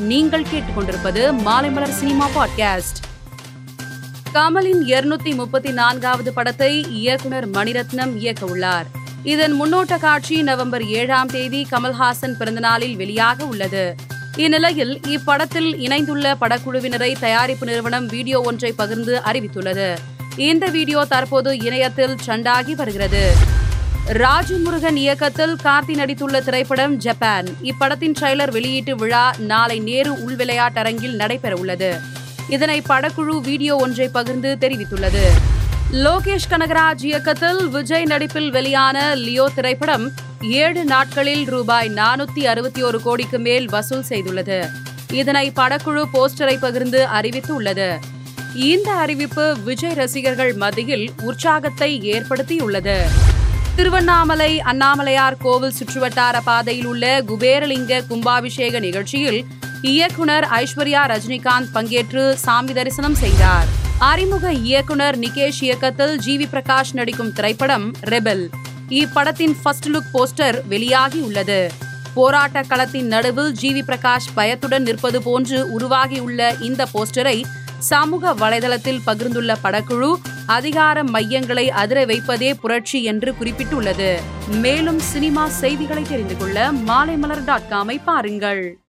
நீங்கள் கேட்டுக்கொண்டிருப்பது Maalaimalar cinema podcast. கமலின் இருநூத்தி முப்பத்தி நான்காவது படத்தை இயக்குனர் மணிரத்னம் இயக்க உள்ளார் இதன் முன்னோட்ட காட்சி நவம்பர் ஏழாம் தேதி கமல்ஹாசன் பிறந்தநாளில் வெளியாக உள்ளது. இந்நிலையில் இப்படத்தில் இணைந்துள்ள படக்குழுவினரை தயாரிப்பு நிறுவனம் வீடியோ ஒன்றை பகிர்ந்து அறிவித்துள்ளது. இந்த வீடியோ தற்போது இணையத்தில் ட்ரெண்டாகி வருகிறது. ராஜமுருகன் இயக்கத்தில் கார்த்தி நடித்துள்ள திரைப்படம் ஜப்பான். இப்படத்தின் ட்ரெய்லர் வெளியீட்டு விழா நாளை நேரு உள் விளையாட்டரங்கில் நடைபெற உள்ளது இதனை படக்குழு வீடியோ ஒன்றை பகிர்ந்து தெரிவித்துள்ளது. லோகேஷ் கனகராஜ் இயக்கத்தில் விஜய் நடிப்பில் வெளியான லியோ திரைப்படம் ஏழு நாட்களில் ரூபாய் நானூத்தி அறுபத்தி ஒரு கோடிக்கு மேல் வசூல் செய்துள்ளது. இதனை படக்குழு போஸ்டரை பகிர்ந்து அறிவித்துள்ளது. இந்த அறிவிப்பு விஜய் ரசிகர்கள் மத்தியில் உற்சாகத்தை ஏற்படுத்தியுள்ளது. திருவண்ணாமலை அண்ணாமலையார் கோவில் சுற்றுவட்டார பாதையில் உள்ள குபேரலிங்க கும்பாபிஷேக நிகழ்ச்சியில் இயக்குனர் ஐஸ்வர்யா ரஜினிகாந்த் பங்கேற்று சாமி தரிசனம் செய்தார். அறிமுக இயக்குனர் நிகேஷ் இயக்கத்தில் ஜி வி பிரகாஷ் நடிக்கும் திரைப்படம் ரெபெல். இப்படத்தின் ஃபர்ஸ்ட் லுக் போஸ்டர் வெளியாகி உள்ளது. போராட்ட களத்தின் நடுவில் ஜி வி பிரகாஷ் பயத்துடன் நிற்பது போன்று உருவாகியுள்ள இந்த போஸ்டரை சமூக வலைதளத்தில் பகிர்ந்துள்ள படக்குழு அதிகார மையங்களை அதிர வைப்பதே புரட்சி என்று குறிப்பிட்டுள்ளது. மேலும் சினிமா செய்திகளை தெரிந்து கொள்ள மாலைமலர் டாட் காமை பாருங்கள்.